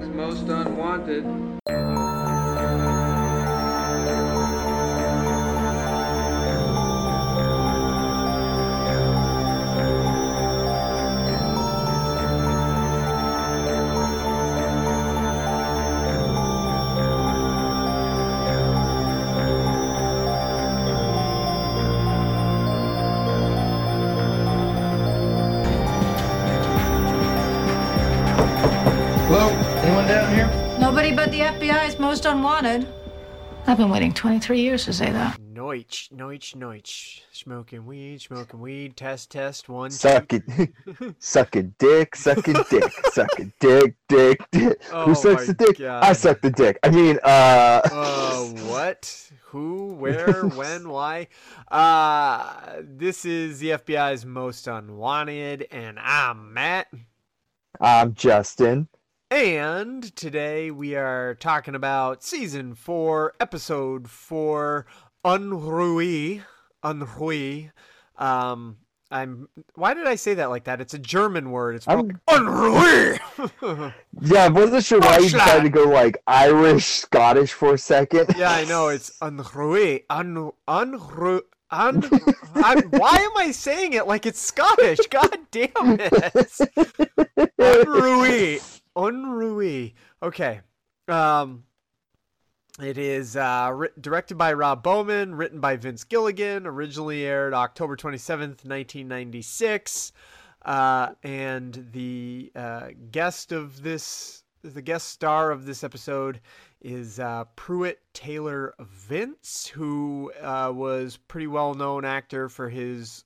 Most unwanted. Unwanted. I've been waiting 23 years to say that. Noich, noich, noich. Smoking weed, smoking weed. Test, test. One, two. Suck it. suck a dick, suck a dick, suck a dick, dick, dick. Oh Who sucks my the dick? I God. suck the dick. I mean, uh. Uh, what? Who? Where? when? Why? Uh, this is the FBI's most unwanted, and I'm Matt. I'm Justin. And today we are talking about season four, episode four, Unruhe. Unruhe. Um, I'm. Why did I say that like that? It's a German word. It's I'm- Unruhe. Yeah, I wasn't sure why you decided to go like Irish, Scottish for a second. yeah, I know. It's Unruhe. Un Unru. Un, I'm, why am I saying it like it's Scottish? God damn it! Unruhe. Unruhe. Okay. Um, it is uh, ri- directed by Rob Bowman, written by Vince Gilligan, originally aired October 27th, 1996. Uh, and the uh, guest of this, the guest star of this episode is uh, Pruitt Taylor Vince, who uh, was pretty well known actor for his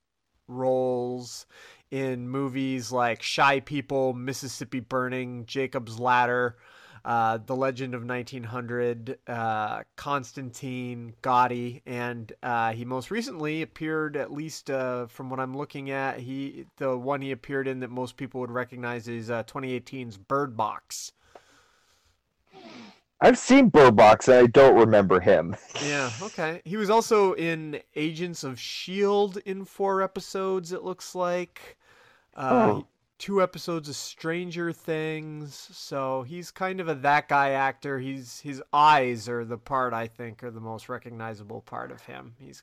roles in movies like Shy People, Mississippi Burning, Jacob's Ladder, uh, The Legend of 1900, uh, Constantine, Gotti, and uh, he most recently appeared, at least uh, from what I'm looking at, he the one he appeared in that most people would recognize is uh, 2018's Bird Box. I've seen Bird Box and I don't remember him. Yeah, okay. He was also in Agents of S.H.I.E.L.D. In four episodes, it looks like. Uh, Oh. Two episodes of Stranger Things. So he's kind of a that guy actor. He's His eyes are the part, I think, are the most recognizable part of him. He's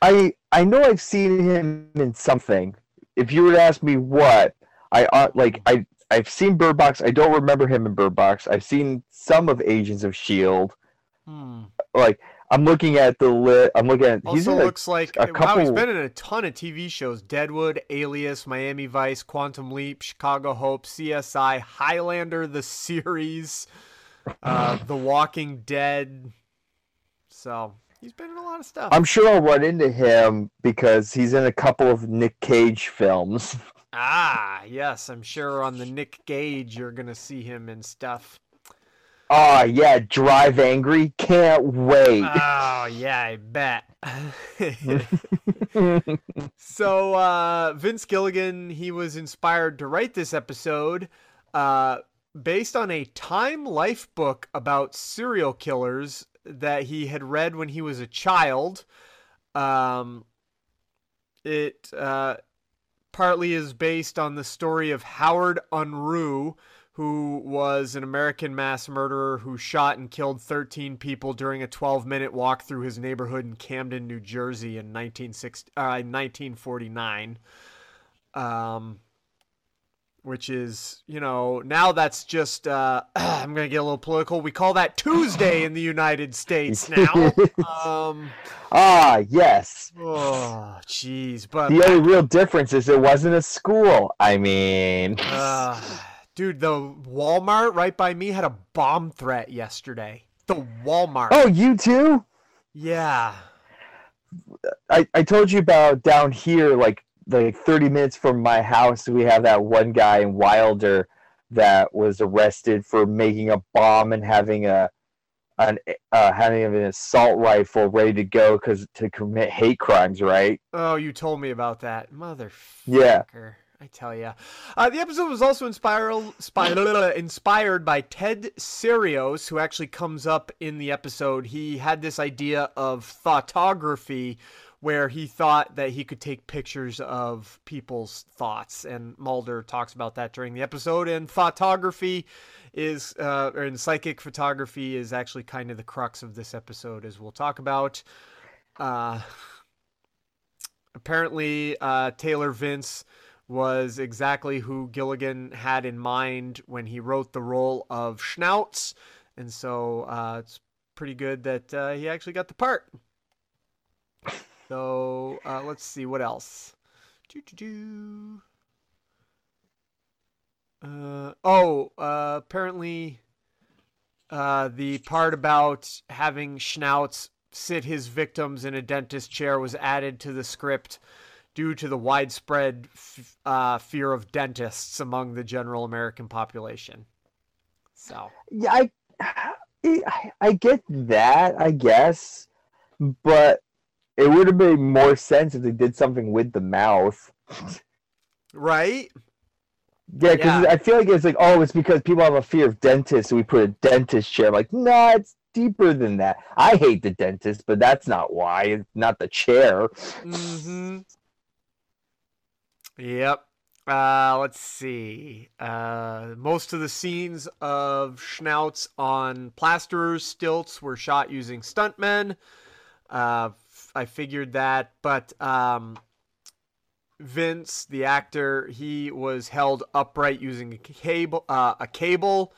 I I know I've seen him in something. If you were to ask me what, I uh, like I I've seen Bird Box. I don't remember him in Bird Box. I've seen some of Agents of Shield. hmm. Like I'm looking at the lit. I'm looking at. he's Also a- looks like a wow, he's couple- been in a ton of TV shows: Deadwood, Alias, Miami Vice, Quantum Leap, Chicago Hope, CSI, Highlander, the series, uh, The Walking Dead. So he's been in a lot of stuff. I'm sure I'll run into him because he's in a couple of Nick Cage films. ah, yes, I'm sure on the Nick Cage you're gonna see him and stuff. Oh yeah, Drive Angry. Can't wait. Oh yeah, I bet. so uh, Vince Gilligan, he was inspired to write this episode uh, based on a Time Life book about serial killers that he had read when he was a child. Um, it uh, partly is based on the story of Howard Unruh, who was an American mass murderer who shot and killed 13 people during a 12 minute walk through his neighborhood in Camden, New Jersey in 1960, uh, 1949. Um, which is, you know, now that's just, uh, I'm going to get a little political. We call that Tuesday in the United States now. um, ah yes. oh, jeez. But The only real difference is it wasn't a school. I mean, Uh, dude, the Walmart right by me had a bomb threat yesterday. The Walmart. oh, you too. Yeah. I, I told you about down here, like like 30 minutes from my house, we have that one guy in Wilder that was arrested for making a bomb and having a an uh, having an assault rifle ready to go because to commit hate crimes, right? Oh, you told me about that. Motherfucker. Yeah. I tell you, Uh, the episode was also inspired, inspired, inspired by Ted Serios, who actually comes up in the episode. He had this idea of thoughtography where he thought that he could take pictures of people's thoughts. And Mulder talks about that during the episode. And photography is, uh, or in psychic photography is actually kind of the crux of this episode, as we'll talk about. Uh, apparently, uh, Taylor Vince was exactly who Gilligan had in mind when he wrote the role of Schnauz. And so uh, it's pretty good that uh, he actually got the part. So uh, let's see what else. Uh, oh, uh, apparently uh, the part about having Schnauz sit his victims in a dentist chair was added to the script due to the widespread f- uh, fear of dentists among the general American population. So Yeah, I, I get that, I guess, but it would have made more sense if they did something with the mouth. right, Yeah, because Yeah. I feel like it's like, oh, it's because people have a fear of dentists, so we put a dentist chair. I'm like, nah, it's deeper than that. I hate the dentist, but that's not why. It's not the chair. Mm-hmm. Yep. Uh, let's see. Uh, most of the scenes of Schnauz on plasterers stilts were shot using stuntmen. Uh, I figured that, but um, Vince, the actor, he was held upright using a cable, uh, a cable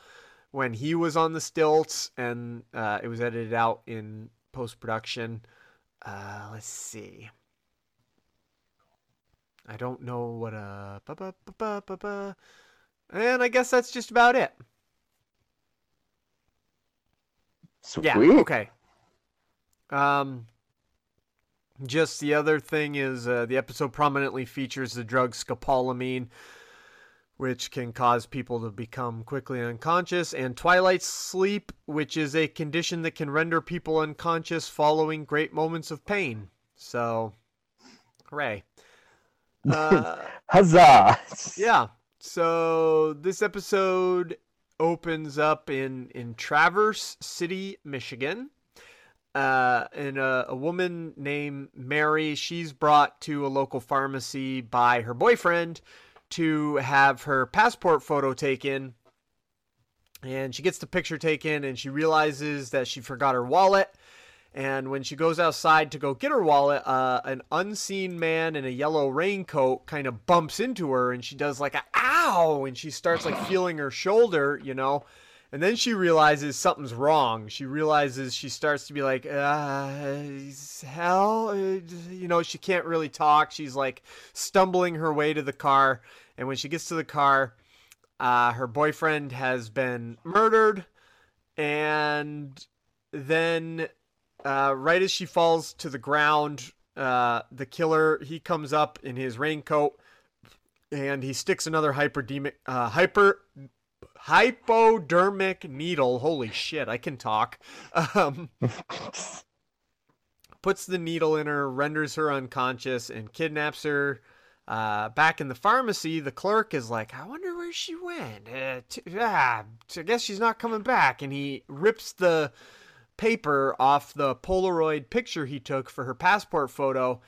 when he was on the stilts, and uh, it was edited out in post production. Uh, let's see. I don't know what a ba ba. And I guess that's just about it. Sweet. Yeah. Okay. Um. Just the other thing is uh, the episode prominently features the drug scopolamine, which can cause people to become quickly unconscious, and twilight sleep, which is a condition that can render people unconscious following great moments of pain. So, hooray. Uh, Huzzah! yeah. So this episode opens up in in Traverse City, Michigan. Uh, and a, a woman named Mary, she's brought to a local pharmacy by her boyfriend to have her passport photo taken. And she gets the picture taken and she realizes that she forgot her wallet. And when she goes outside to go get her wallet, uh, an unseen man in a yellow raincoat kind of bumps into her and she does like a ow and she starts like feeling her shoulder, you know. And then she realizes something's wrong. She realizes she starts to be like, uh, hell, uh, you know, she can't really talk. She's like stumbling her way to the car. And when she gets to the car, uh, her boyfriend has been murdered. And then uh, right as she falls to the ground, uh, the killer he comes up in his raincoat and he sticks another hyperdemic, uh, hyper hypodermic needle. Holy shit, I can talk. Um, puts the needle in her, renders her unconscious, and kidnaps her. Uh, back in the pharmacy, the clerk is like, I wonder where she went. Uh, t- ah, I guess she's not coming back. And he rips the paper off the Polaroid picture he took for her passport photo.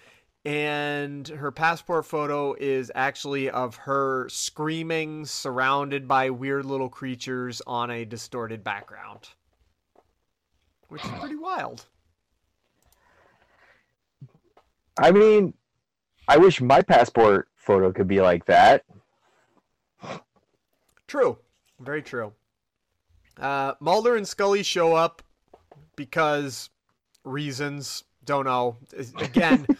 And her passport photo is actually of her screaming, surrounded by weird little creatures on a distorted background. Which is pretty wild. I mean, I wish my passport photo could be like that. True. Very true. Uh, Mulder and Scully show up because reasons. Don't know. Again,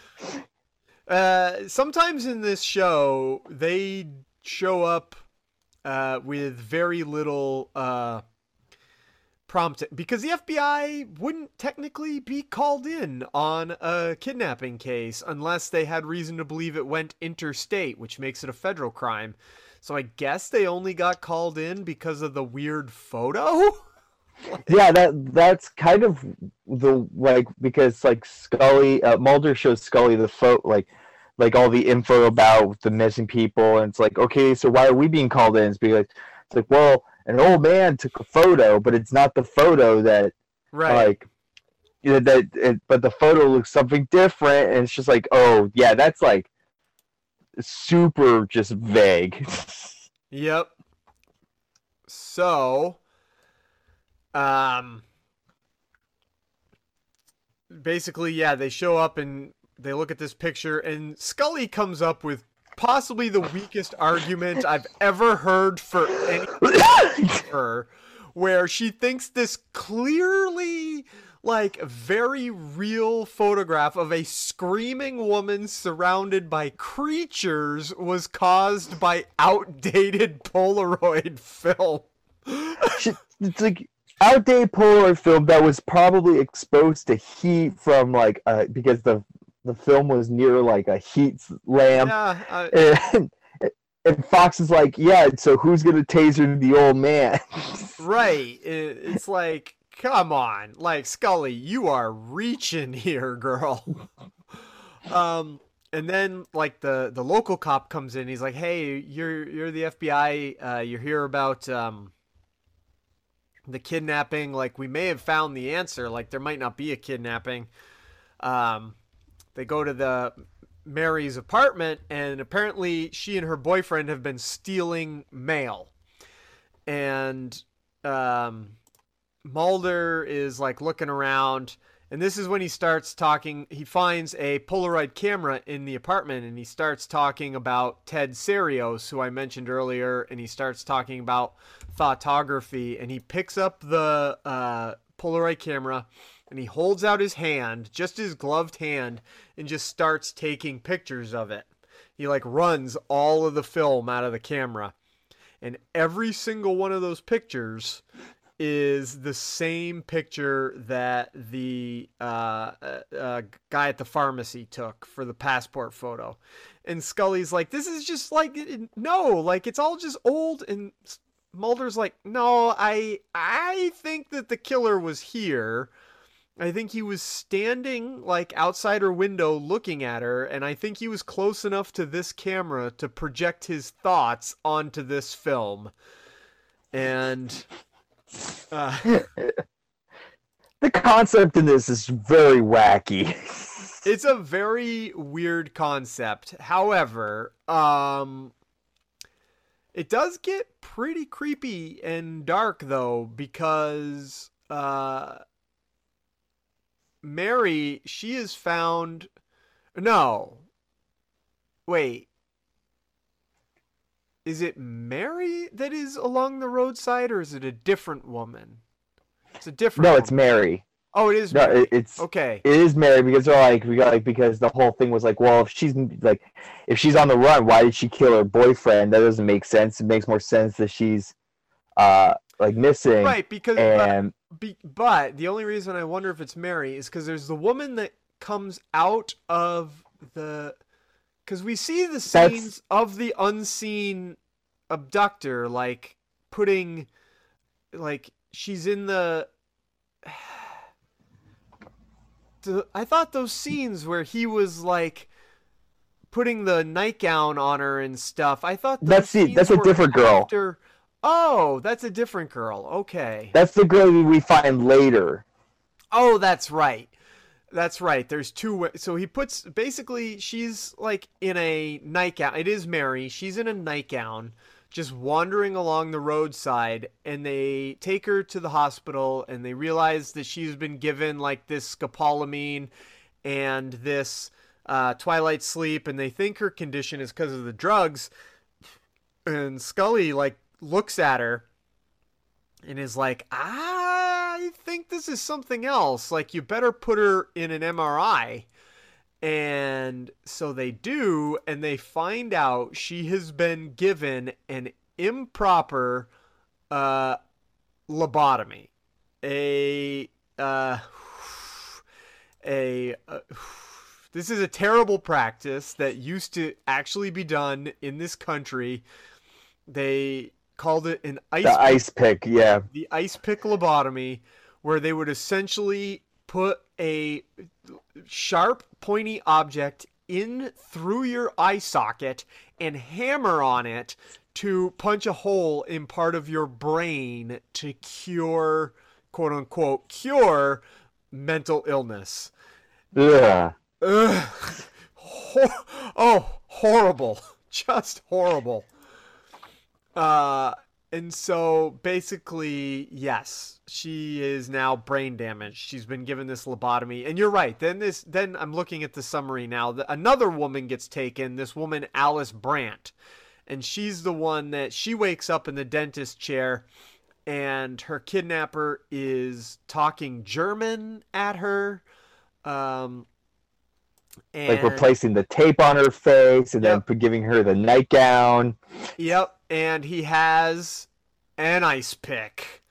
uh, sometimes in this show, they show up uh, with very little uh, prompt because the FBI wouldn't technically be called in on a kidnapping case unless they had reason to believe it went interstate, which makes it a federal crime. So I guess they only got called in because of the weird photo. yeah, that that's kind of the like because like Scully uh, Mulder shows Scully the photo like like all the info about the missing people, and it's like okay, so why are we being called in? It's because it's like well, an old man took a photo, but it's not the photo that Right. like you know, that it, but the photo looks something different and it's just like oh yeah that's like super just vague Yep. So, um, basically, yeah, they show up and they look at this picture, and Scully comes up with possibly the weakest argument I've ever heard for any her, where she thinks this clearly like very real photograph of a screaming woman surrounded by creatures was caused by outdated Polaroid film. it's like outdated Polaroid film that was probably exposed to heat from like uh, because the the film was near like a heat lamp Yeah, and, and Fox is like, yeah, so who's gonna taser the old man? right. It, it's like, come on, like Scully, you are reaching here, girl. um, and then like the the local cop comes in. He's like, hey, you're you're the FBI. Uh, you're here about um the kidnapping. Like we may have found the answer. Like there might not be a kidnapping. Um, they go to the Mary's apartment, and apparently she and her boyfriend have been stealing mail. And um, Mulder is like looking around, and this is when he starts talking. He finds a Polaroid camera in the apartment, and he starts talking about Ted Serios, who I mentioned earlier, and he starts talking about photography, and he picks up the uh, Polaroid camera and he holds out his hand, just his gloved hand, and just starts taking pictures of it. He like runs all of the film out of the camera. And every single one of those pictures is the same picture that the uh, uh, uh, guy at the pharmacy took for the passport photo. And Scully's like, this is just like, no, like it's all just old. And Mulder's like, no, I, I think that the killer was here. I think he was standing like outside her window looking at her, and I think he was close enough to this camera to project his thoughts onto this film. And the concept in this is very wacky. it's a very weird concept. However, um it does get pretty creepy and dark though because uh Mary, she is found. No. Wait. Is it Mary that is along the roadside, or is it a different woman? It's a different. No, woman. it's Mary. Oh, it is. No, Mary. it, it's okay. it is Mary because they're like we got like because the whole thing was like, well, if she's like, if she's on the run, why did she kill her boyfriend? That doesn't make sense. It makes more sense that she's, uh, like missing. Right, because And Be, but the only reason I wonder if it's Mary is because there's the woman that comes out of the. Because we see the That's- scenes of the unseen abductor, like putting. Like, she's in the. I thought those scenes where he was like. Putting the nightgown on her and stuff. I thought That's scenes that's a different girl. after- Oh, that's a different girl. Okay. that's the girl we find later. Oh, that's right. That's right. There's two. So he puts basically she's like in a nightgown. It is Mary. She's in a nightgown, just wandering along the roadside, and they take her to the hospital, and they realize that she's been given like this scopolamine and this uh, twilight sleep, and they think her condition is because of the drugs. And Scully like looks at her and is like, I think this is something else. Like, you better put her in an MRI. And so they do, and they find out she has been given an improper uh, lobotomy. A. Uh, a. Uh, this is a terrible practice that used to actually be done in this country. They called it an ice The ice pick, yeah. the ice pick lobotomy, where they would essentially put a sharp, pointy object in through your eye socket and hammer on it to punch a hole in part of your brain to cure, quote unquote, cure mental illness. Ugh. Ugh. Hor- oh, horrible. Just horrible. Uh and so basically, yes, she is now brain damaged. She's been given this lobotomy. And you're right. Then this then I'm looking at the summary now. The, another woman gets taken, this woman Alice Brandt. And she's the one that she wakes up in the dentist chair and her kidnapper is talking German at her. Um and Like replacing the tape on her face and Yep. then giving her the nightgown. Yep, and he has an ice pick.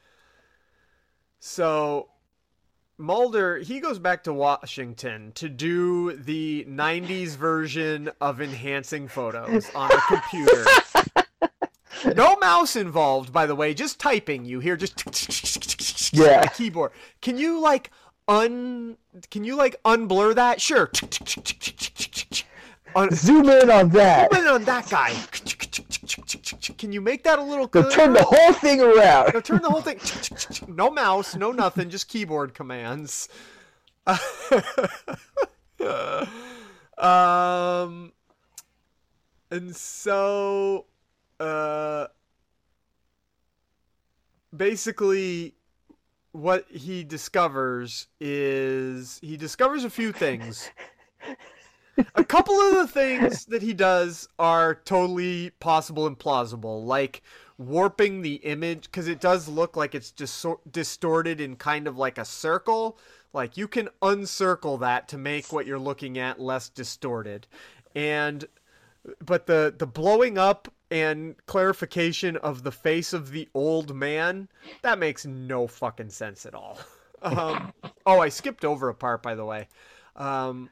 So Mulder, he goes back to Washington to do the 90s version of enhancing photos on the computer. No mouse involved, by the way, just typing. You hear just Yeah. keyboard. Can you like un can you like unblur that? Sure. Un- Zoom in on that. Zoom in on that guy. Can you make that a little turn the whole thing around. No, turn the whole thing. No mouse, no nothing, just keyboard commands. um, and so, uh, basically, what he discovers is he discovers a few things. A couple of the things that he does are totally possible and plausible, like warping the image because it does look like it's just distorted in kind of like a circle. Like you can uncircle that to make what you're looking at less distorted. And but the the blowing up and clarification of the face of the old man that makes no fucking sense at all. Um, oh, I skipped over a part by the way. Um,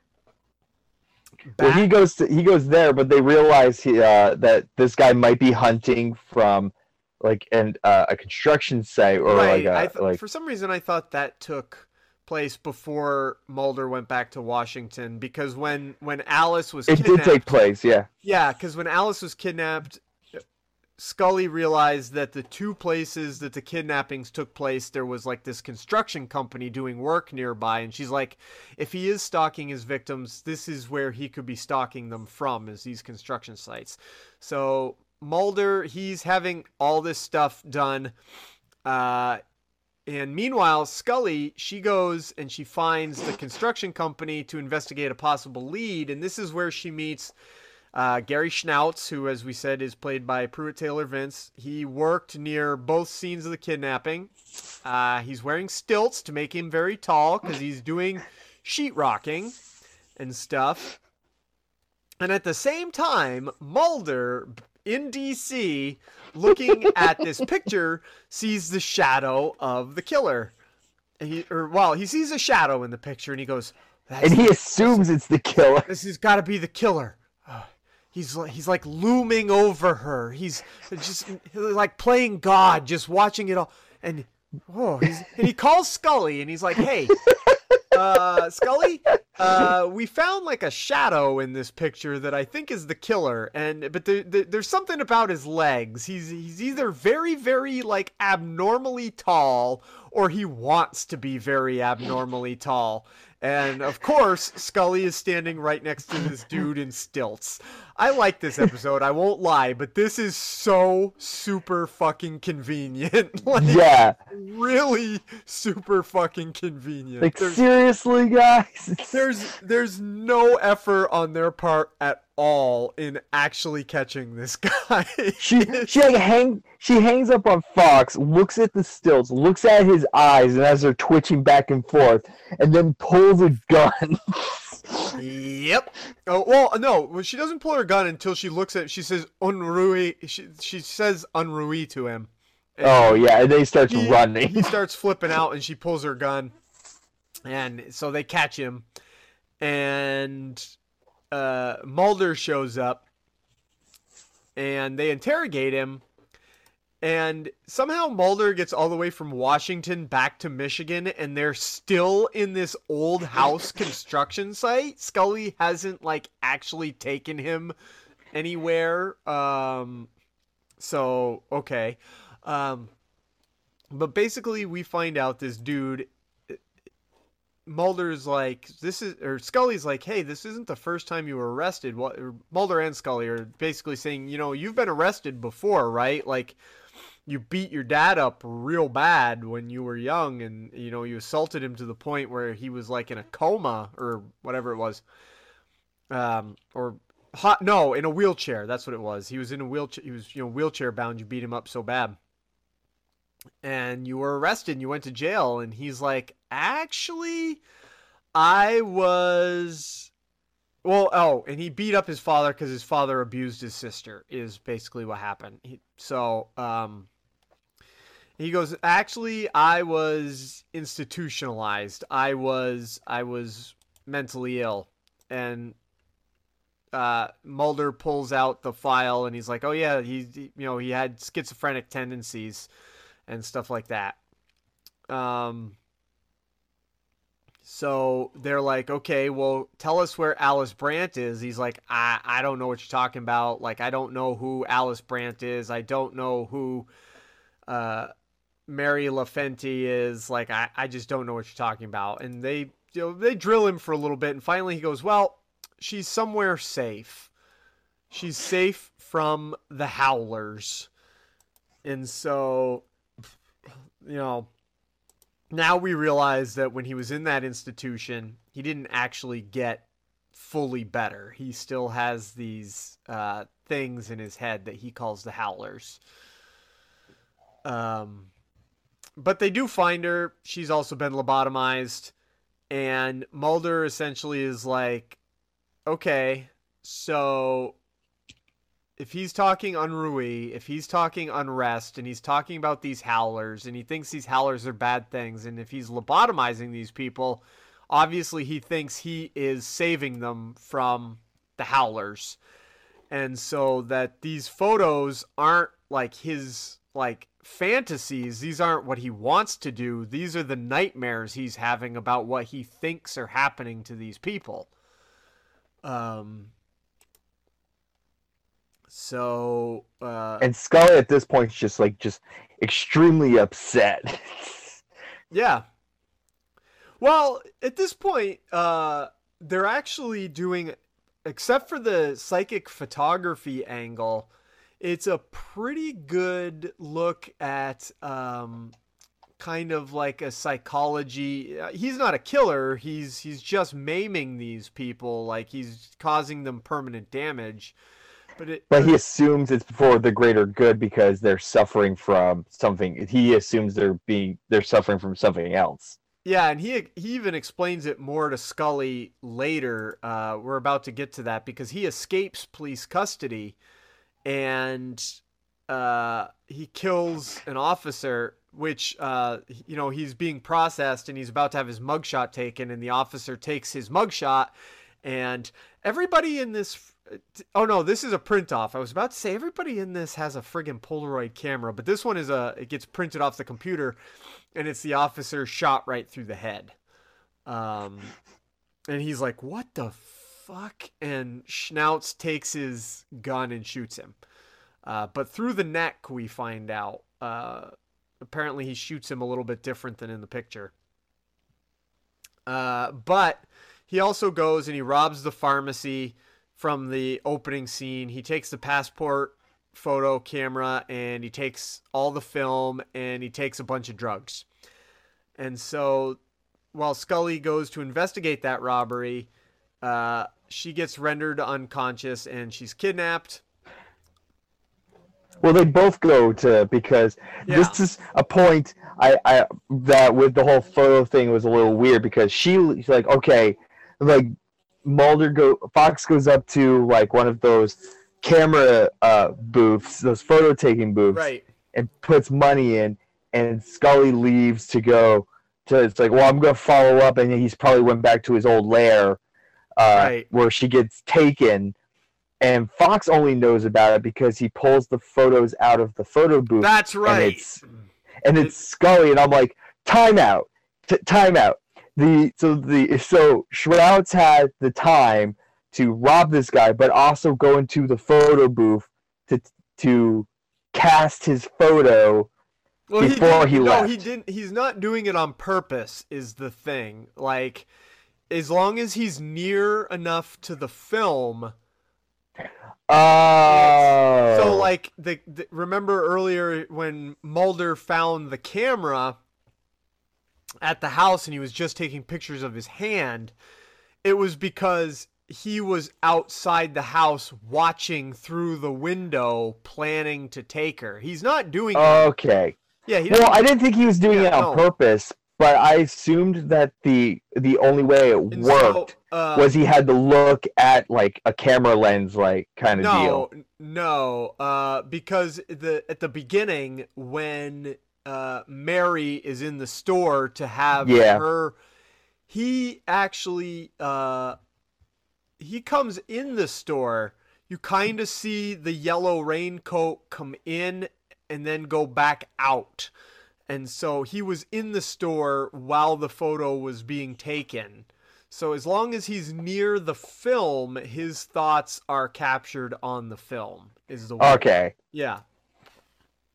Well, he goes to, he goes there, but they realize he, uh, that this guy might be hunting from like an uh, a construction site or right. like a th- like for some reason, I thought that took place before Mulder went back to Washington because when when Alice was it did take place. Yeah, yeah, because when Alice was kidnapped, Scully realized that the two places that the kidnappings took place, there was like this construction company doing work nearby, and she's like, if he is stalking his victims, this is where he could be stalking them from, is these construction sites. So Mulder, he's having all this stuff done. Uh, and meanwhile, Scully, she goes and she finds the construction company to investigate a possible lead, and this is where she meets uh, Gary Schnauz, who, as we said, is played by Pruitt Taylor Vince. He worked near both scenes of the kidnapping. Uh, he's wearing stilts to make him very tall because he's doing sheetrocking and stuff. And at the same time, Mulder in DC, looking at this picture, sees the shadow of the killer. And he, or well, he sees a shadow in the picture, and he goes, "That's and he assumes it's the killer. this has got to be the killer. Uh, He's he's like looming over her. He's just like playing God, just watching it all. And oh, he's, and he calls Scully, and he's like, "Hey, uh, Scully, uh, we found like a shadow in this picture that I think is the killer. And but there, there, there's something about his legs. He's he's either very very like abnormally tall, or he wants to be very abnormally tall." And of course, Scully is standing right next to this dude in stilts. I like this episode, I won't lie, but this is so super fucking convenient. like, Yeah, really super fucking convenient. like there's, seriously, guys. there's there's no effort on their part at all in actually catching this guy. She she like hang she hangs up on Fox, looks at the stilts, looks at his eyes, and as they're twitching back and forth, and then pulls a gun. Yep. Oh well, no. She doesn't pull her gun until she looks at. She says "Unruhe." She she says "Unruhe" to him. And oh yeah, and then he starts he, running. He starts flipping out, and she pulls her gun, and so they catch him, and uh, Mulder shows up, and they interrogate him. And somehow Mulder gets all the way from Washington back to Michigan, and they're still in this old house construction site. Scully hasn't like actually taken him anywhere. Um, so okay, um, but basically we find out this dude Mulder's like, this is, or Scully's like, hey, this isn't the first time you were arrested. What Mulder and Scully are basically saying, you know, you've been arrested before, right? Like, you beat your dad up real bad when you were young, and you know, you assaulted him to the point where he was like in a coma or whatever it was, um, or hot, no, in a wheelchair. That's what it was. He was in a wheelchair. He was, you know, wheelchair bound. You beat him up so bad and you were arrested and you went to jail and he's like actually i was well oh and he beat up his father because his father abused his sister is basically what happened he, so um he goes actually i was institutionalized i was i was mentally ill and uh, Mulder pulls out the file and he's like, "Oh yeah, he, you know, he had schizophrenic tendencies." and stuff like that. Um, so they're like, okay, well, tell us where Alice Brandt is. He's like, I, I don't know what you're talking about. Like, I don't know who Alice Brandt is. I don't know who uh, Mary LaFenty is. Like, I, I just don't know what you're talking about. And they, you know, they drill him for a little bit. And finally he goes, well, she's somewhere safe. She's safe from the Howlers. And so you know, now we realize that when he was in that institution, he didn't actually get fully better. He still has these uh, things in his head that he calls the howlers. Um, but they do find her. She's also been lobotomized. And Mulder essentially is like, okay, so if he's talking Ennui, if he's talking unrest, and he's talking about these howlers, and he thinks these howlers are bad things, and if he's lobotomizing these people, obviously he thinks he is saving them from the howlers. And so that these photos aren't like his like fantasies. These aren't what he wants to do. These are the nightmares he's having about what he thinks are happening to these people. Um so uh, and Scully at this point is just like just extremely upset. yeah. Well, at this point, uh, they're actually doing, except for the psychic photography angle, it's a pretty good look at um, kind of like a psychology. Uh, he's not a killer. He's he's just maiming these people, like he's causing them permanent damage but, it, but he assumes it's for the greater good because they're suffering from something. He assumes they're being they're suffering from something else. Yeah, and he he even explains it more to Scully later. Uh, we're about to get to that because he escapes police custody, and uh, he kills an officer. Which uh, you know he's being processed and he's about to have his mugshot taken, and the officer takes his mugshot, and everybody in this Oh no, this is a print off. I was about to say everybody in this has a friggin' Polaroid camera, but this one is a it gets printed off the computer, and it's the officer shot right through the head. Um, and he's like, "What the fuck?" And Schnauz takes his gun and shoots him. Uh, but through the neck, we find out. Uh, apparently, he shoots him a little bit different than in the picture. Uh, but he also goes and he robs the pharmacy from the opening scene. He takes the passport photo camera and he takes all the film and he takes a bunch of drugs. And so while Scully goes to investigate that robbery, uh, she gets rendered unconscious and she's kidnapped. Well, they both go to because yeah. this is a point I, I that with the whole photo thing was a little weird because she, she's like, okay, like Mulder go Fox goes up to like one of those camera uh, booths, those photo taking booths, right. and puts money in, and Scully leaves to go to. It's like, well, I'm gonna follow up, and he's probably went back to his old lair, uh, right. where she gets taken. And Fox only knows about it because he pulls the photos out of the photo booth. That's right. And it's, and it's Scully, and I'm like, timeout, T- timeout the so the so Schnauz had the time to rob this guy, but also go into the photo booth to to cast his photo Well, before he didn't- no, left. he didn't. He's not doing it on purpose. Is the thing like, as long as he's near enough to the film. Oh. So like the, the remember earlier when Mulder found the camera at the house and he was just taking pictures of his hand, it was because he was outside the house watching through the window planning to take her. He's not doing. Okay. Yeah, he Well, I didn't think he was doing Yeah, it on no. purpose, but I assumed that the the only way it and so, worked uh, was he had to look at like a camera lens, like kind of no, deal. n- no, uh, because the at the beginning when uh, Mary is in the store to have Yeah. her, he actually uh, he comes in the store. You kind of see the yellow raincoat come in and then go back out. And so he was in the store while the photo was being taken. So as long as he's near the film, his thoughts are captured on the film. Is the way. Okay. Yeah.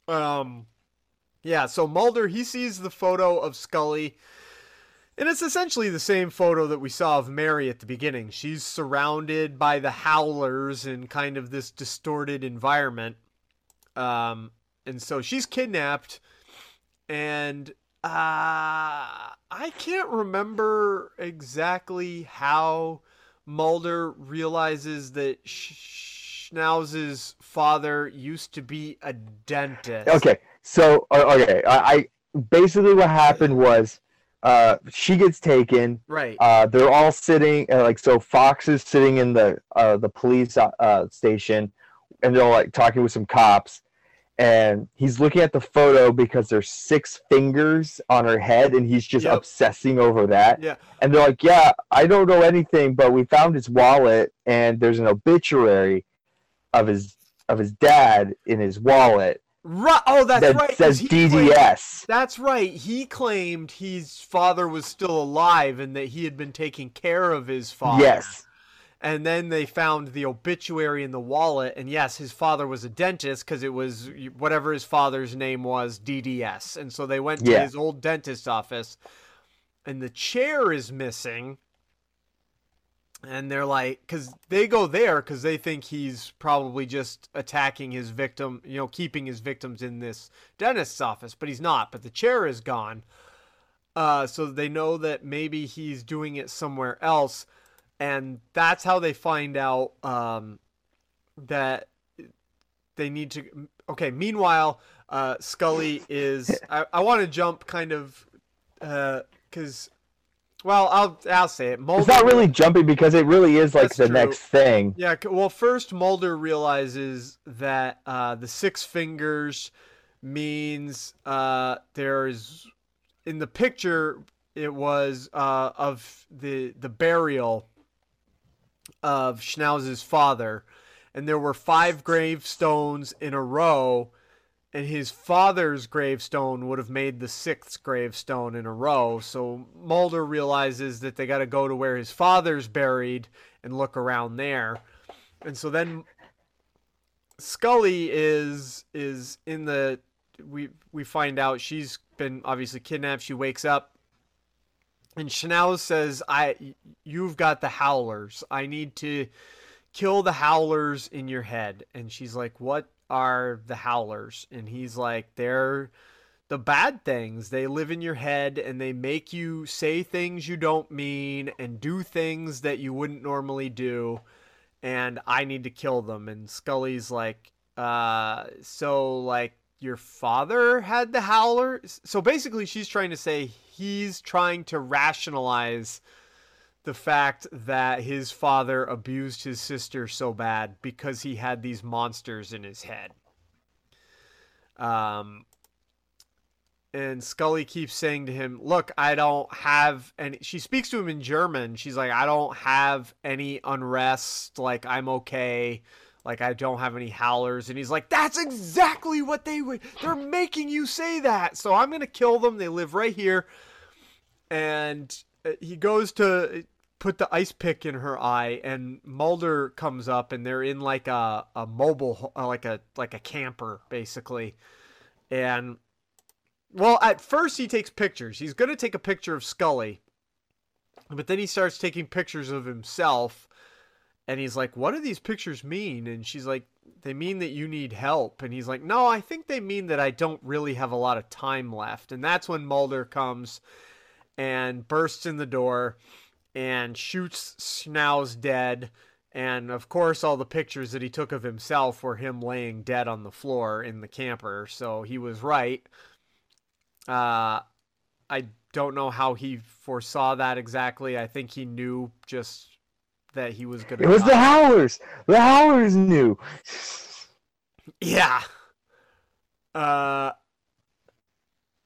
Um yeah, so Mulder he sees the photo of Scully and it's essentially the same photo that we saw of Mary at the beginning. She's surrounded by the howlers in kind of this distorted environment. Um and so she's kidnapped and uh I can't remember exactly how Mulder realizes that Sch- Schnauz's father used to be a dentist. Okay. So okay, I, I basically what happened was uh she gets taken Right. uh they're all sitting uh, like so fox is sitting in the uh the police uh, uh station and they're like talking with some cops and he's looking at the photo because there's six fingers on her head and he's just Yep. obsessing over that Yeah. and they're like yeah i don't know anything but we found his wallet and there's an obituary of his of his dad in his wallet Right. Oh, that's right. that right. says he claimed- dds That's right. He claimed his father was still alive and that he had been taking care of his father. yes And then they found the obituary in the wallet, and yes, his father was a dentist because it was whatever his father's name was, DDS. And so they went to Yeah. his old dentist office, and the chair is missing. And they're like, because they go there because they think he's probably just attacking his victim, you know, keeping his victims in this dentist's office, but he's not. But the chair is gone. Uh, so they know that maybe he's doing it somewhere else and that's how they find out um, that they need to. Okay. Meanwhile, uh, Scully is. I, I want to jump kind of because. Well, I'll I'll say it. Mulder it's not really jumping because it really is like the true. next thing Yeah, well, first Mulder realizes that uh, the six fingers means uh, there's in the picture it was uh, of the the burial of Schnauz's father, and there were five gravestones in a row, and his father's gravestone would have made the sixth gravestone in a row. So Mulder realizes that they got to go to where his father's buried and look around there. And so then Scully is is in the we we find out she's been obviously kidnapped. She wakes up and Chanel says, "I you've got the howlers. I need to kill the howlers in your head." And she's like, "What are the howlers?" And he's like, "They're the bad things. They live in your head and they make you say things you don't mean and do things that you wouldn't normally do. And I need to kill them." And Scully's like, "Uh, so like your father had the howler?" So basically she's trying to say he's trying to rationalize the fact that his father abused his sister so bad because he had these monsters in his head. Um, and Scully keeps saying to him, "Look, I don't have any." She speaks to him in German. She's like, "I don't have any unrest. Like I'm okay. Like I don't have any howlers." And he's like, "That's exactly what they would. They're making you say that. So I'm gonna kill them. They live right here." And uh, he goes to put the ice pick in her eye, and Mulder comes up, and they're in like a a mobile, uh, like a like a camper basically, and well, at first he takes pictures. He's going to take a picture of Scully, but then he starts taking pictures of himself. And he's like, What do these pictures mean? And she's like, They mean that you need help. And he's like, No, I think they mean that I don't really have a lot of time left. And that's when Mulder comes and bursts in the door and shoots Schnauz dead. And of course, all the pictures that he took of himself were him laying dead on the floor in the camper. So he was right. Uh, I don't know how he foresaw that exactly. I think he knew just that he was gonna. It was die. the Howlers. The Howlers knew. Yeah. Uh,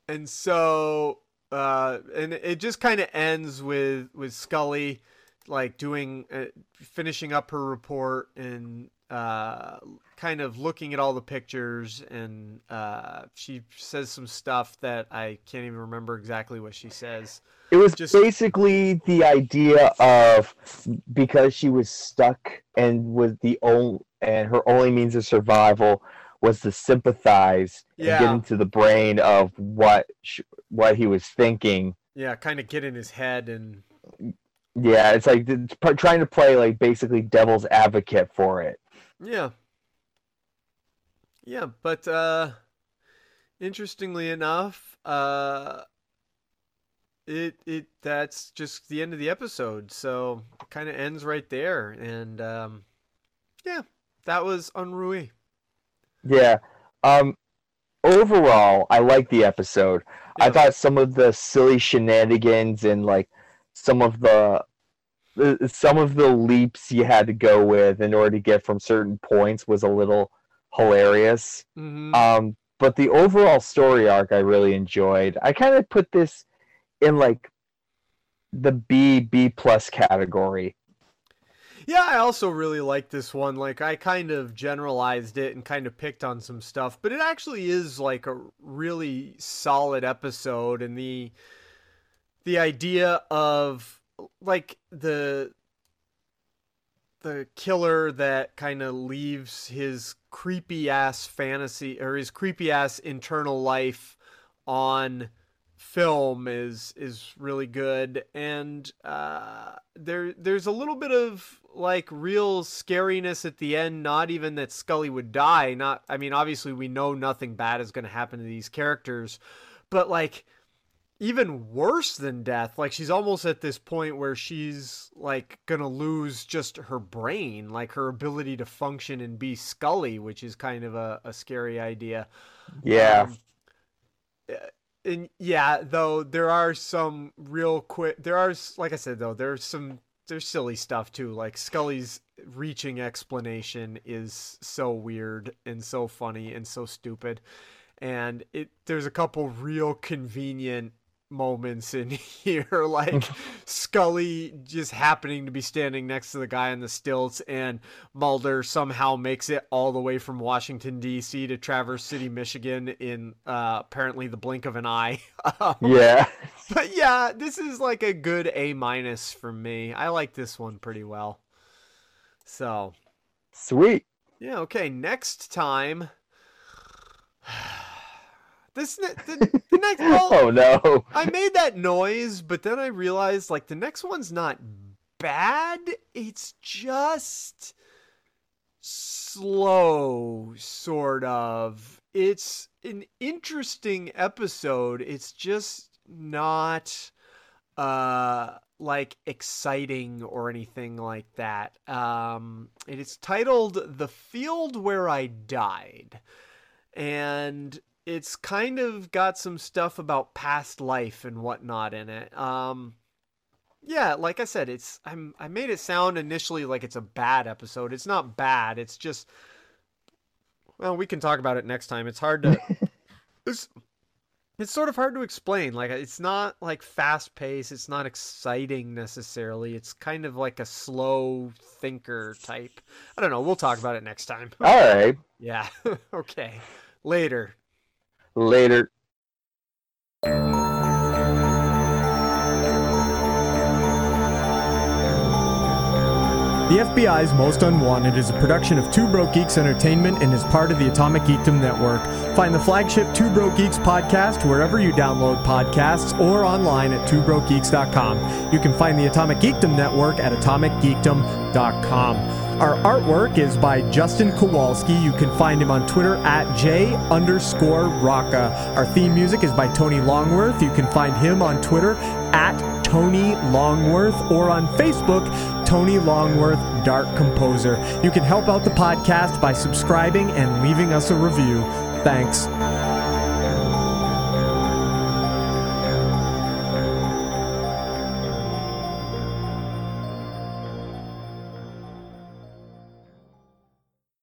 and so, uh, and it just kind of ends with with Scully, like doing, uh, finishing up her report and uh, kind of looking at all the pictures, and uh, she says some stuff that I can't even remember exactly what she says. It was Just- basically the idea of because she was stuck and was the only and her only means of survival was to sympathize Yeah. and get into the brain of what sh- what he was thinking. Yeah, kind of get in his head and Yeah, it's like it's p- trying to play like basically devil's advocate for it. Yeah. Yeah, but uh interestingly enough, uh it it that's just the end of the episode. So it kind of ends right there and um yeah, that was Unruhe. Yeah. Um overall, I like the episode. I thought some of the silly shenanigans and like some of the some of the leaps you had to go with in order to get from certain points was a little hilarious. Mhm. Um, but the overall story arc I really enjoyed. I kind of put this in like the B B plus category. Yeah, I also really like this one. Like I kind of generalized it and kind of picked on some stuff, but it actually is like a really solid episode and the the idea of like the the killer that kind of leaves his creepy ass fantasy or his creepy ass internal life on film is is really good and uh there there's a little bit of like real scariness at the end not even that Scully would die not I mean obviously we know nothing bad is going to happen to these characters but like even worse than death like she's almost at this point where she's like going to lose just her brain like her ability to function and be Scully which is kind of a, a scary idea Yeah. um, and yeah, though there are some real quick. There are, like I said, though there's some there's silly stuff too. Like Scully's reaching explanation is so weird and so funny and so stupid, and it there's a couple real convenient moments in here like Scully just happening to be standing next to the guy on the stilts and Mulder somehow makes it all the way from Washington D.C. to Traverse City, Michigan in uh, apparently the blink of an eye. Um, yeah. But yeah, this is like a good A minus for me. I like this one pretty well. So, Sweet. yeah, okay, next time this the, the next well, Oh no. I made that noise, but then I realized like the next one's not bad. It's just slow, sort of. It's an interesting episode. It's just not uh like exciting or anything like that. Um it is titled The Field Where I Died. And it's kind of got some stuff about past life and whatnot in it. Um, yeah, like I said, it's I'm I made it sound initially like it's a bad episode. It's not bad. It's just well, we can talk about it next time. It's hard to it's it's sort of hard to explain. Like it's not like fast paced. It's not exciting necessarily. It's kind of like a slow thinker type. I don't know. We'll talk about it next time. All right. Yeah. okay. Later. Later. The FBI's Most Unwanted is a production of Two Broke Geeks Entertainment and is part of the Atomic Geekdom Network. Find the flagship Two Broke Geeks podcast wherever you download podcasts or online at twobrokegeeks.com. You can find the Atomic Geekdom Network at atomicgeekdom.com. Our artwork is by Justin Kowalski. You can find him on Twitter at J underscore Rocka. Our theme music is by Tony Longworth. You can find him on Twitter at Tony Longworth or on Facebook, Tony Longworth Dark Composer. You can help out the podcast by subscribing and leaving us a review. Thanks.